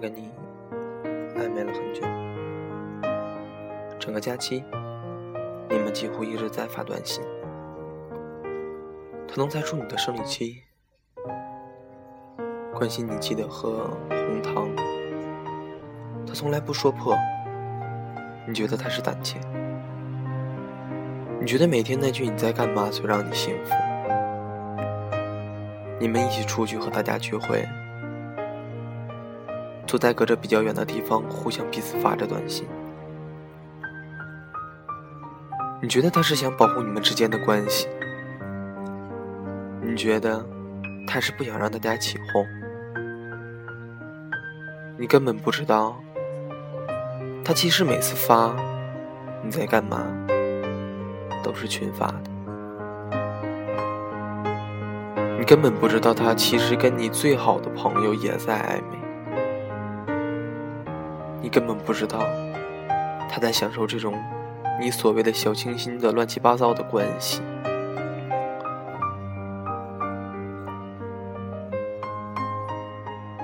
跟你暧昧了很久，整个假期你们几乎一直在发短信。他能猜出你的生理期，关心你记得喝红糖。他从来不说破，你觉得他是胆怯？你觉得每天那句你在干嘛最让你幸福？你们一起出去和大家聚会。坐在隔着比较远的地方，互相彼此发着短信。你觉得他是想保护你们之间的关系？你觉得他是不想让大家起哄？你根本不知道，他其实每次发“你在干嘛”都是群发的。你根本不知道，他其实跟你最好的朋友也在暧昧。根本不知道，他在享受这种你所谓的小清新的乱七八糟的关系。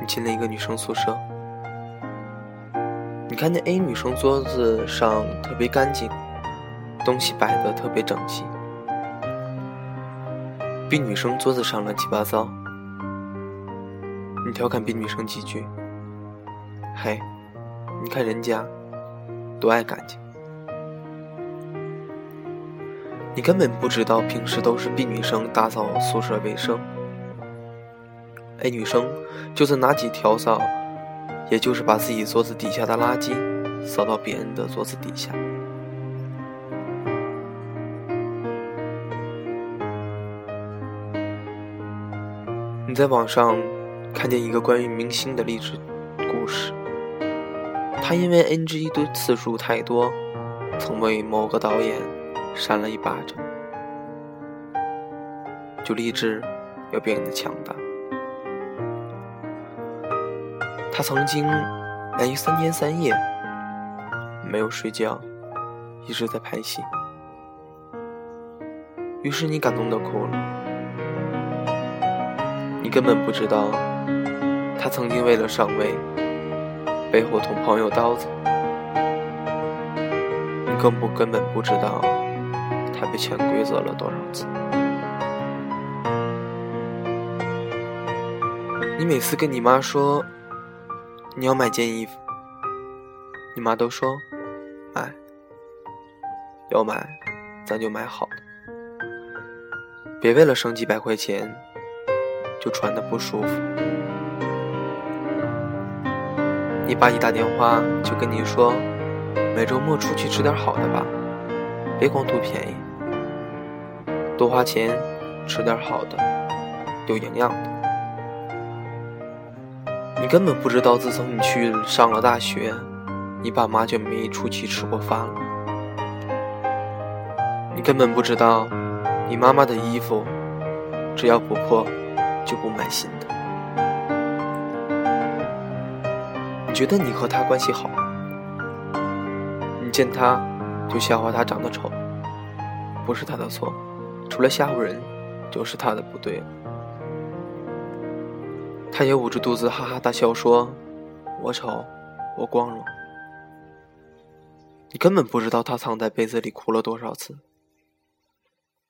你进了一个女生宿舍，你看见 A 女生桌子上特别干净，东西摆的特别整齐；B 女生桌子上乱七八糟，你调侃 B 女生几句，嘿。你看人家多爱干净，你根本不知道平时都是 B 女生打扫宿舍卫生，A 女生就算拿起笤扫，也就是把自己桌子底下的垃圾扫到别人的桌子底下。你在网上看见一个关于明星的励志故事。他因为 NG 的次数太多，曾为某个导演扇了一巴掌，就立志要变得强大。他曾经连续三天三夜没有睡觉，一直在拍戏。于是你感动的哭了。你根本不知道，他曾经为了上位。背后捅朋友刀子，你更不根本不知道他被潜规则了多少次。你每次跟你妈说你要买件衣服，你妈都说买，要买咱就买好的，别为了省几百块钱就穿的不舒服。你爸一打电话就跟你说，每周末出去吃点好的吧，别光图便宜，多花钱吃点好的，有营养的。你根本不知道，自从你去上了大学，你爸妈就没出去吃过饭了。你根本不知道，你妈妈的衣服只要不破，就不买新的。觉得你和他关系好，你见他就笑话他长得丑，不是他的错，除了吓唬人，就是他的不对。他也捂着肚子哈哈大笑说：“我丑，我光荣。”你根本不知道他藏在被子里哭了多少次，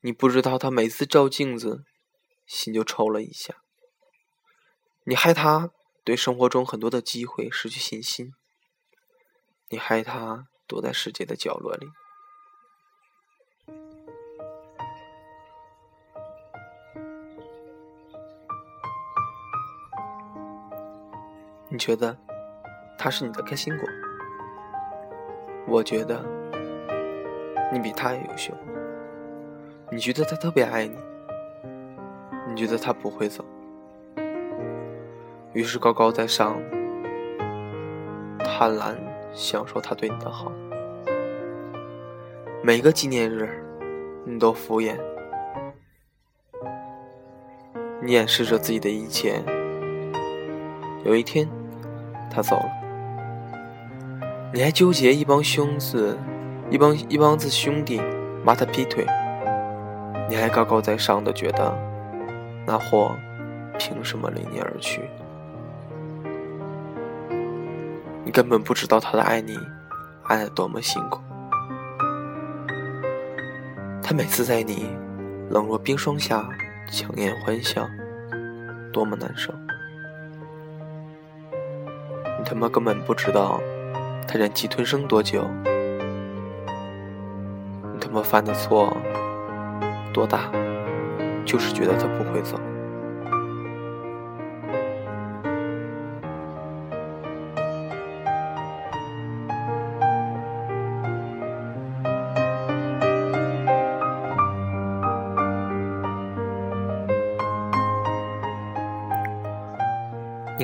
你不知道他每次照镜子，心就抽了一下。你害他。对生活中很多的机会失去信心，你害他躲在世界的角落里。你觉得他是你的开心果？我觉得你比他也优秀。你觉得他特别爱你？你觉得他不会走？于是高高在上，贪婪享受他对你的好。每个纪念日，你都敷衍，你掩饰着自己的一切。有一天，他走了，你还纠结一帮兄子，一帮一帮子兄弟骂他劈腿，你还高高在上的觉得，那货凭什么离你而去？你根本不知道他的爱你爱的多么辛苦。他每次在你冷若冰霜下强颜欢笑，多么难受。你他妈根本不知道他忍气吞声多久。你他妈犯的错多大，就是觉得他不会走。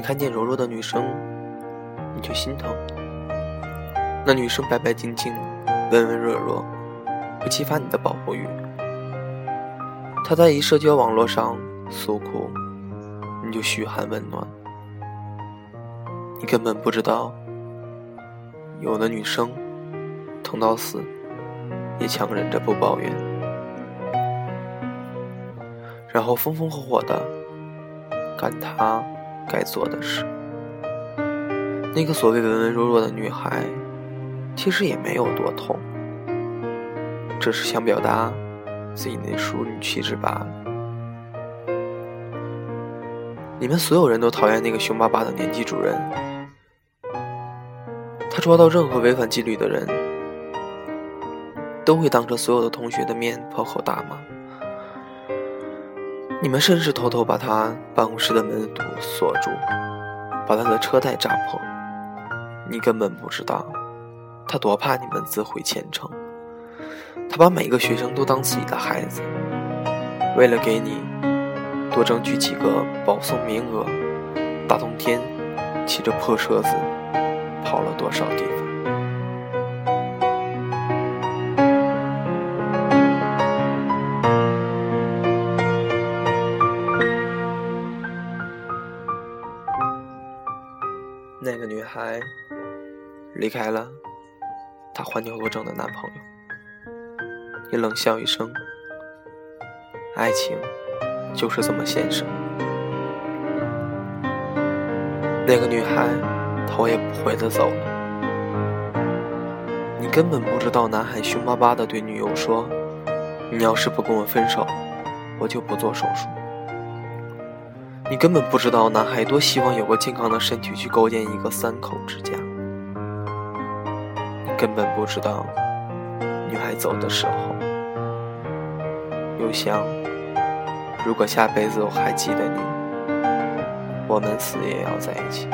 你看见柔弱的女生，你就心疼。那女生白白净净、温温弱弱，会激发你的保护欲。她在一社交网络上诉苦，你就嘘寒问暖。你根本不知道，有的女生疼到死，也强忍着不抱怨，然后风风火火的干她。该做的事。那个所谓文文弱弱的女孩，其实也没有多痛，只是想表达自己那淑女气质罢了。你们所有人都讨厌那个凶巴巴的年级主任，他抓到任何违反纪律的人，都会当着所有的同学的面破口大骂。你们甚至偷偷把他办公室的门堵锁住，把他的车胎扎破。你根本不知道，他多怕你们自毁前程。他把每个学生都当自己的孩子，为了给你多争取几个保送名额，大冬天骑着破车子跑了多少地方。那个女孩离开了她患尿毒症的男朋友，你冷笑一声：“爱情就是这么现实。”那个女孩头也不回的走了。你根本不知道，男孩凶巴巴的对女友说：“你要是不跟我分手，我就不做手术。”你根本不知道，男孩多希望有个健康的身体去构建一个三口之家。你根本不知道，女孩走的时候，又想，如果下辈子我还记得你，我们死也要在一起。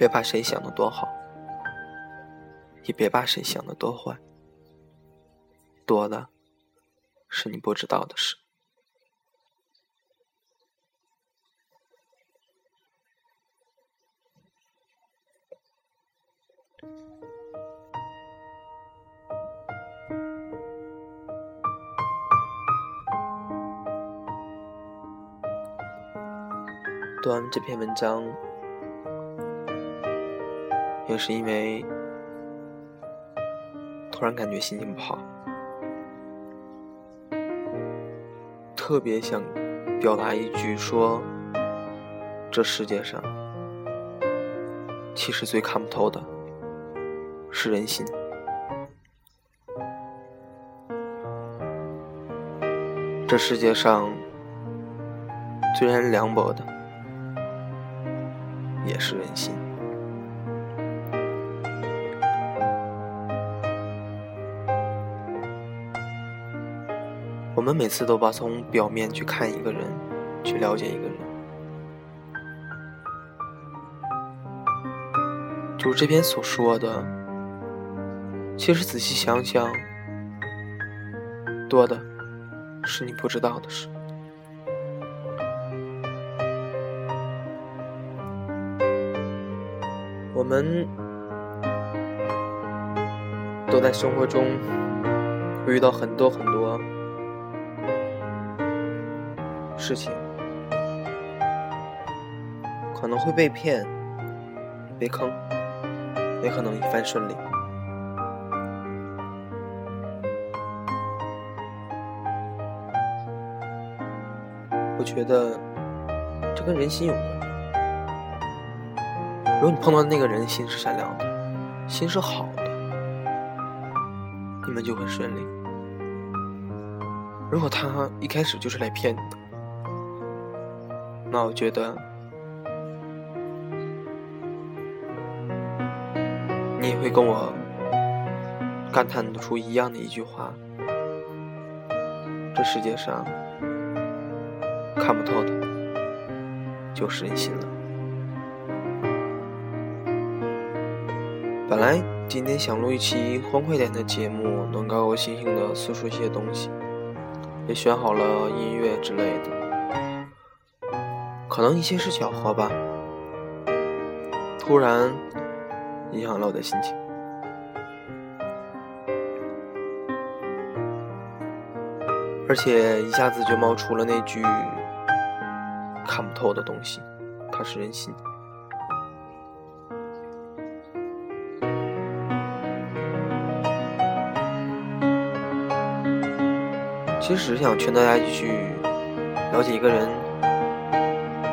别把谁想的多好，也别把谁想的多坏，多的是你不知道的事。读完这篇文章。是因为突然感觉心情不好，特别想表达一句：说这世界上其实最看不透的是人心，这世界上最让人凉薄的也是人心。我们每次都把从表面去看一个人，去了解一个人。就这篇所说的，其实仔细想想，多的是你不知道的事。我们都在生活中会遇到很多很多。事情，可能会被骗、被坑，也可能一帆顺利。我觉得这跟人心有关。如果你碰到那个人心是善良的，心是好的，你们就会顺利。如果他一开始就是来骗你的，那我觉得你也会跟我感叹出一样的一句话：这世界上看不透的，就是人心了。本来今天想录一期欢快点的节目，能高高兴兴的诉说一些东西。也选好了音乐之类的，可能一切是巧合吧。突然影响了我的心情，而且一下子就冒出了那句看不透的东西，它是人心。其实想劝大家去了解一个人，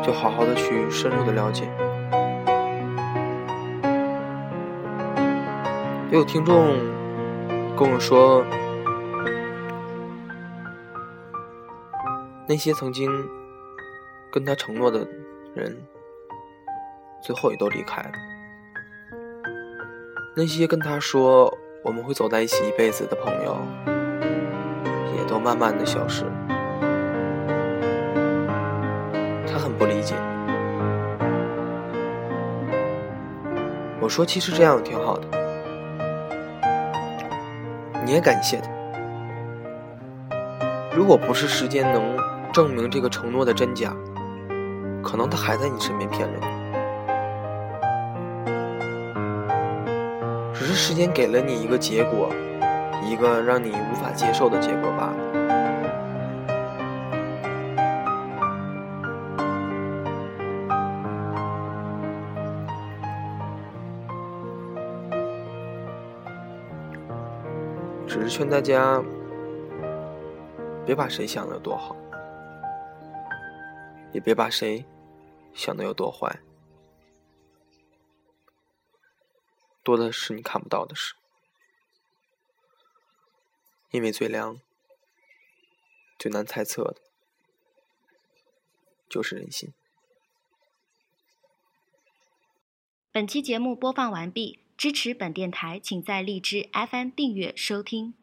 就好好的去深入的了解。也有听众跟我说，那些曾经跟他承诺的人，最后也都离开了；那些跟他说我们会走在一起一辈子的朋友。也都慢慢的消失，不理解。我说，其实这样挺好的，你也感谢他。如果不是时间能证明这个承诺的真假，可能他还在你身边骗着你。只是时间给了你一个结果。一个让你无法接受的结果罢了。劝大家，别把谁想的有多好，也别把谁想的有多坏，多的是你看不到的事。因为最凉、最难猜测的，就是人心。本期节目播放完毕，支持本电台，请在荔枝 FM 订阅收听。